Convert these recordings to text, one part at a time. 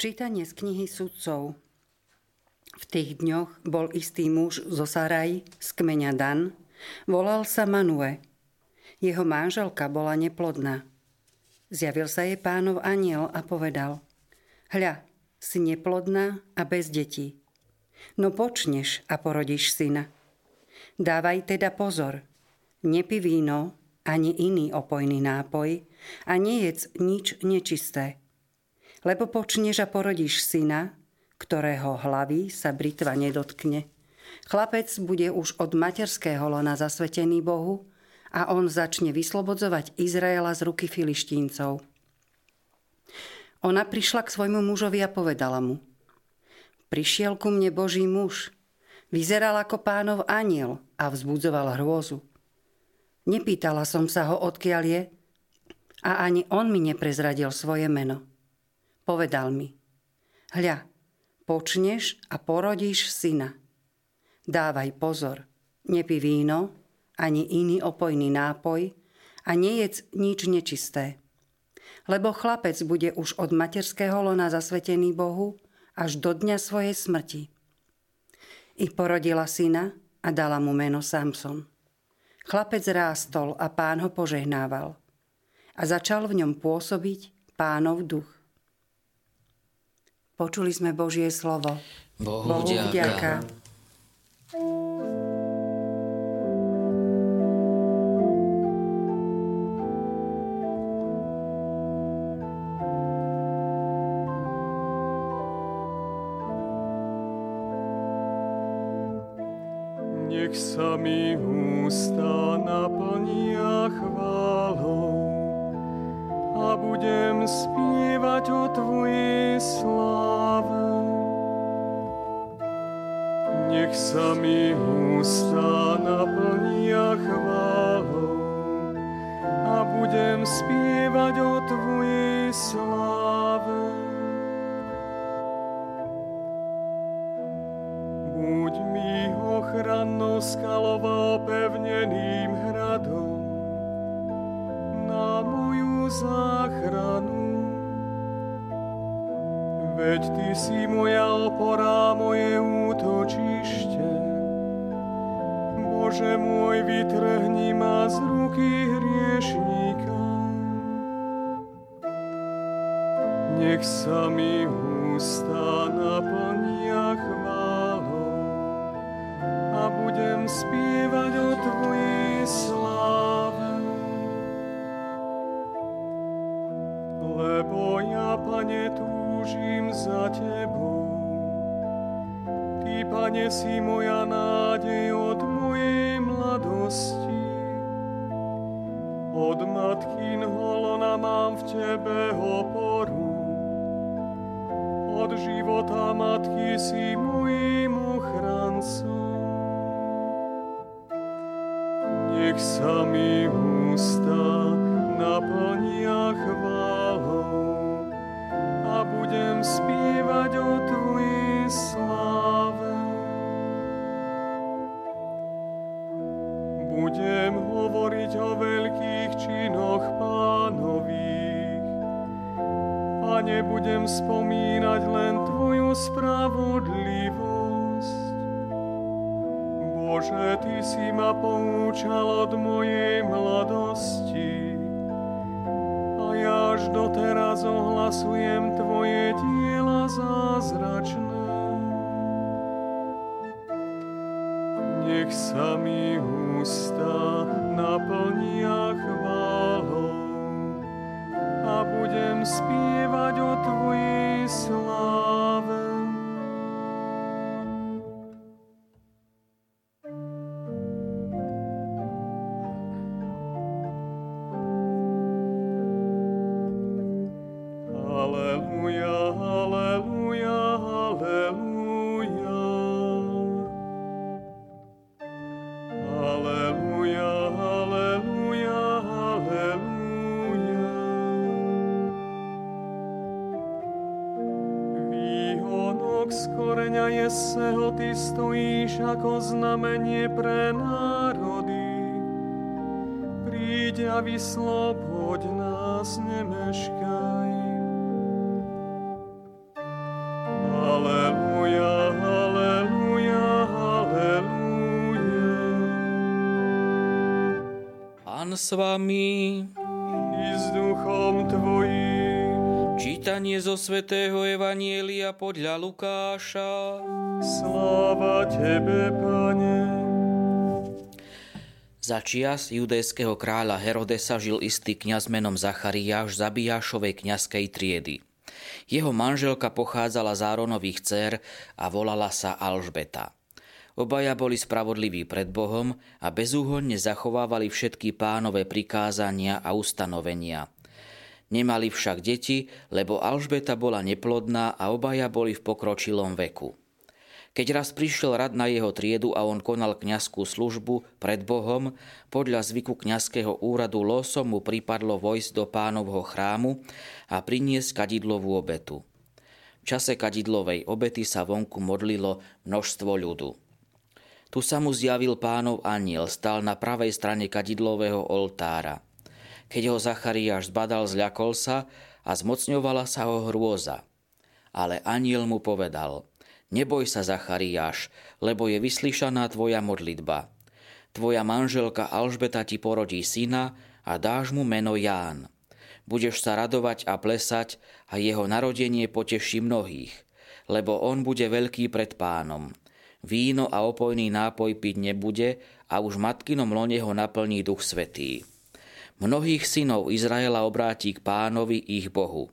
Čítanie z knihy sudcov. V tých dňoch bol istý muž zo Saraj z kmeňa Dan, volal sa Manue. Jeho manželka bola neplodná. Zjavil sa jej pánov aniel a povedal Hľa, si neplodná a bez detí. No počneš a porodíš syna. Dávaj teda pozor. Nepi víno, ani iný opojný nápoj a nejedz nič nečisté. Lebo počneš a porodíš syna, ktorého hlavy sa britva nedotkne. Chlapec bude už od materského lona zasvetený Bohu a on začne vyslobodzovať Izraela z ruky filištíncov. Ona prišla k svojmu mužovi a povedala mu Prišiel ku mne Boží muž, vyzeral ako pánov aniel a vzbudzoval hrôzu. Nepýtala som sa ho, odkiaľ je, a ani on mi neprezradil svoje meno. Povedal mi, hľa, počneš a porodíš syna. Dávaj pozor, nepi víno, ani iný opojný nápoj a nejedz nič nečisté. Lebo chlapec bude už od materského lona zasvetený Bohu až do dňa svojej smrti. I porodila syna a dala mu meno Samson. Chlapec rástol a pán ho požehnával. A začal v ňom pôsobiť pánov duch. Počuli sme Božie slovo. Bohu, Bohu vďaka. Nech sa mi ústa naplnia chválou a budem spievať o Tvojej sláve. Nech sa mi ústa naplnia chválou a budem spievať o Tvojej sláve. Buď mi ochrannou skalou opevneným hradom záchranu Veď Ty si moja opora, moje útočište. Bože môj, vytrhni ma z ruky hriešníka. Nech sa mi ústa naplnia chválou a budem spievať o Tvojej Pane, si moja nádej od mojej mladosti. Od matky holona mám v Tebe oporu. Od života matky si mojím ochrancom. Nech sa mi ústa naplnia chválou budem spievať o Tvojej sláve. Pane, budem spomínať len Tvoju spravodlivosť. Bože, Ty si ma poučal od mojej mladosti ja až doteraz ohlasujem Tvoje diela zázračné. Nech sa mi ústa naplnia stvorenia Jeseho Ty stojíš ako znamenie pre národy. Príď a vysloboď nás, nemeškaj. Aleluja, aleluja, aleluja. Pán s vami. I s duchom Tvojím. Čítanie zo svätého Evanielia podľa Lukáša. Sláva Tebe, Pane. Za čias judejského kráľa Herodesa žil istý kňaz menom Zachariáš Zabíjašovej kňazskej triedy. Jeho manželka pochádzala z Áronových dcer a volala sa Alžbeta. Obaja boli spravodliví pred Bohom a bezúhonne zachovávali všetky pánové prikázania a ustanovenia. Nemali však deti, lebo Alžbeta bola neplodná a obaja boli v pokročilom veku. Keď raz prišiel rad na jeho triedu a on konal kňazskú službu pred Bohom, podľa zvyku kňazského úradu losom mu pripadlo vojsť do pánovho chrámu a priniesť kadidlovú obetu. V čase kadidlovej obety sa vonku modlilo množstvo ľudu. Tu sa mu zjavil pánov aniel, stal na pravej strane kadidlového oltára. Keď ho Zachariáš zbadal, zľakol sa a zmocňovala sa ho hrôza. Ale aniel mu povedal, neboj sa Zachariáš, lebo je vyslyšaná tvoja modlitba. Tvoja manželka Alžbeta ti porodí syna a dáš mu meno Ján. Budeš sa radovať a plesať a jeho narodenie poteší mnohých, lebo on bude veľký pred pánom víno a opojný nápoj piť nebude a už matkinom lone ho naplní duch svetý. Mnohých synov Izraela obráti k pánovi ich Bohu.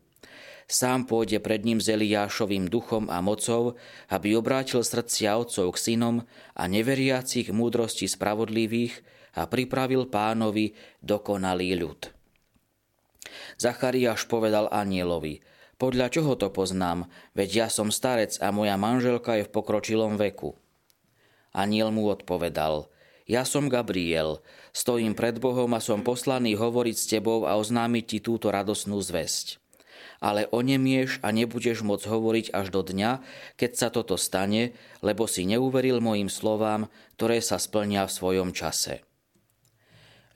Sám pôjde pred ním s Eliášovým duchom a mocou, aby obrátil srdcia otcov k synom a neveriacich múdrosti spravodlivých a pripravil pánovi dokonalý ľud. Zachariáš povedal anielovi, podľa čoho to poznám, veď ja som starec a moja manželka je v pokročilom veku. Aniel mu odpovedal, ja som Gabriel, stojím pred Bohom a som poslaný hovoriť s tebou a oznámiť ti túto radosnú zväzť. Ale onemieš a nebudeš môcť hovoriť až do dňa, keď sa toto stane, lebo si neuveril mojim slovám, ktoré sa splnia v svojom čase.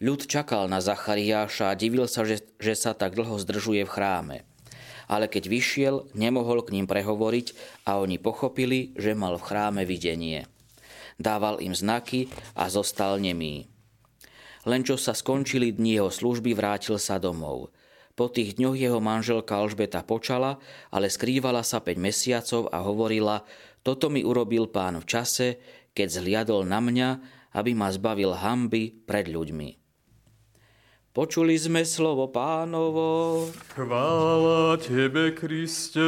Ľud čakal na Zachariáša a divil sa, že, že sa tak dlho zdržuje v chráme ale keď vyšiel, nemohol k ním prehovoriť a oni pochopili, že mal v chráme videnie. Dával im znaky a zostal nemý. Len čo sa skončili dni jeho služby, vrátil sa domov. Po tých dňoch jeho manželka Alžbeta počala, ale skrývala sa 5 mesiacov a hovorila, toto mi urobil pán v čase, keď zhliadol na mňa, aby ma zbavil hamby pred ľuďmi. Počuli sme slovo pánovo. Chvála Tebe, Kriste.